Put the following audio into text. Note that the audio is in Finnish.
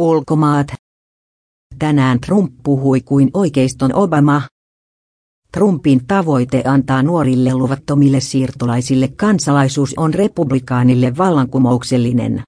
Ulkomaat. Tänään Trump puhui kuin oikeiston Obama. Trumpin tavoite antaa nuorille luvattomille siirtolaisille kansalaisuus on republikaanille vallankumouksellinen.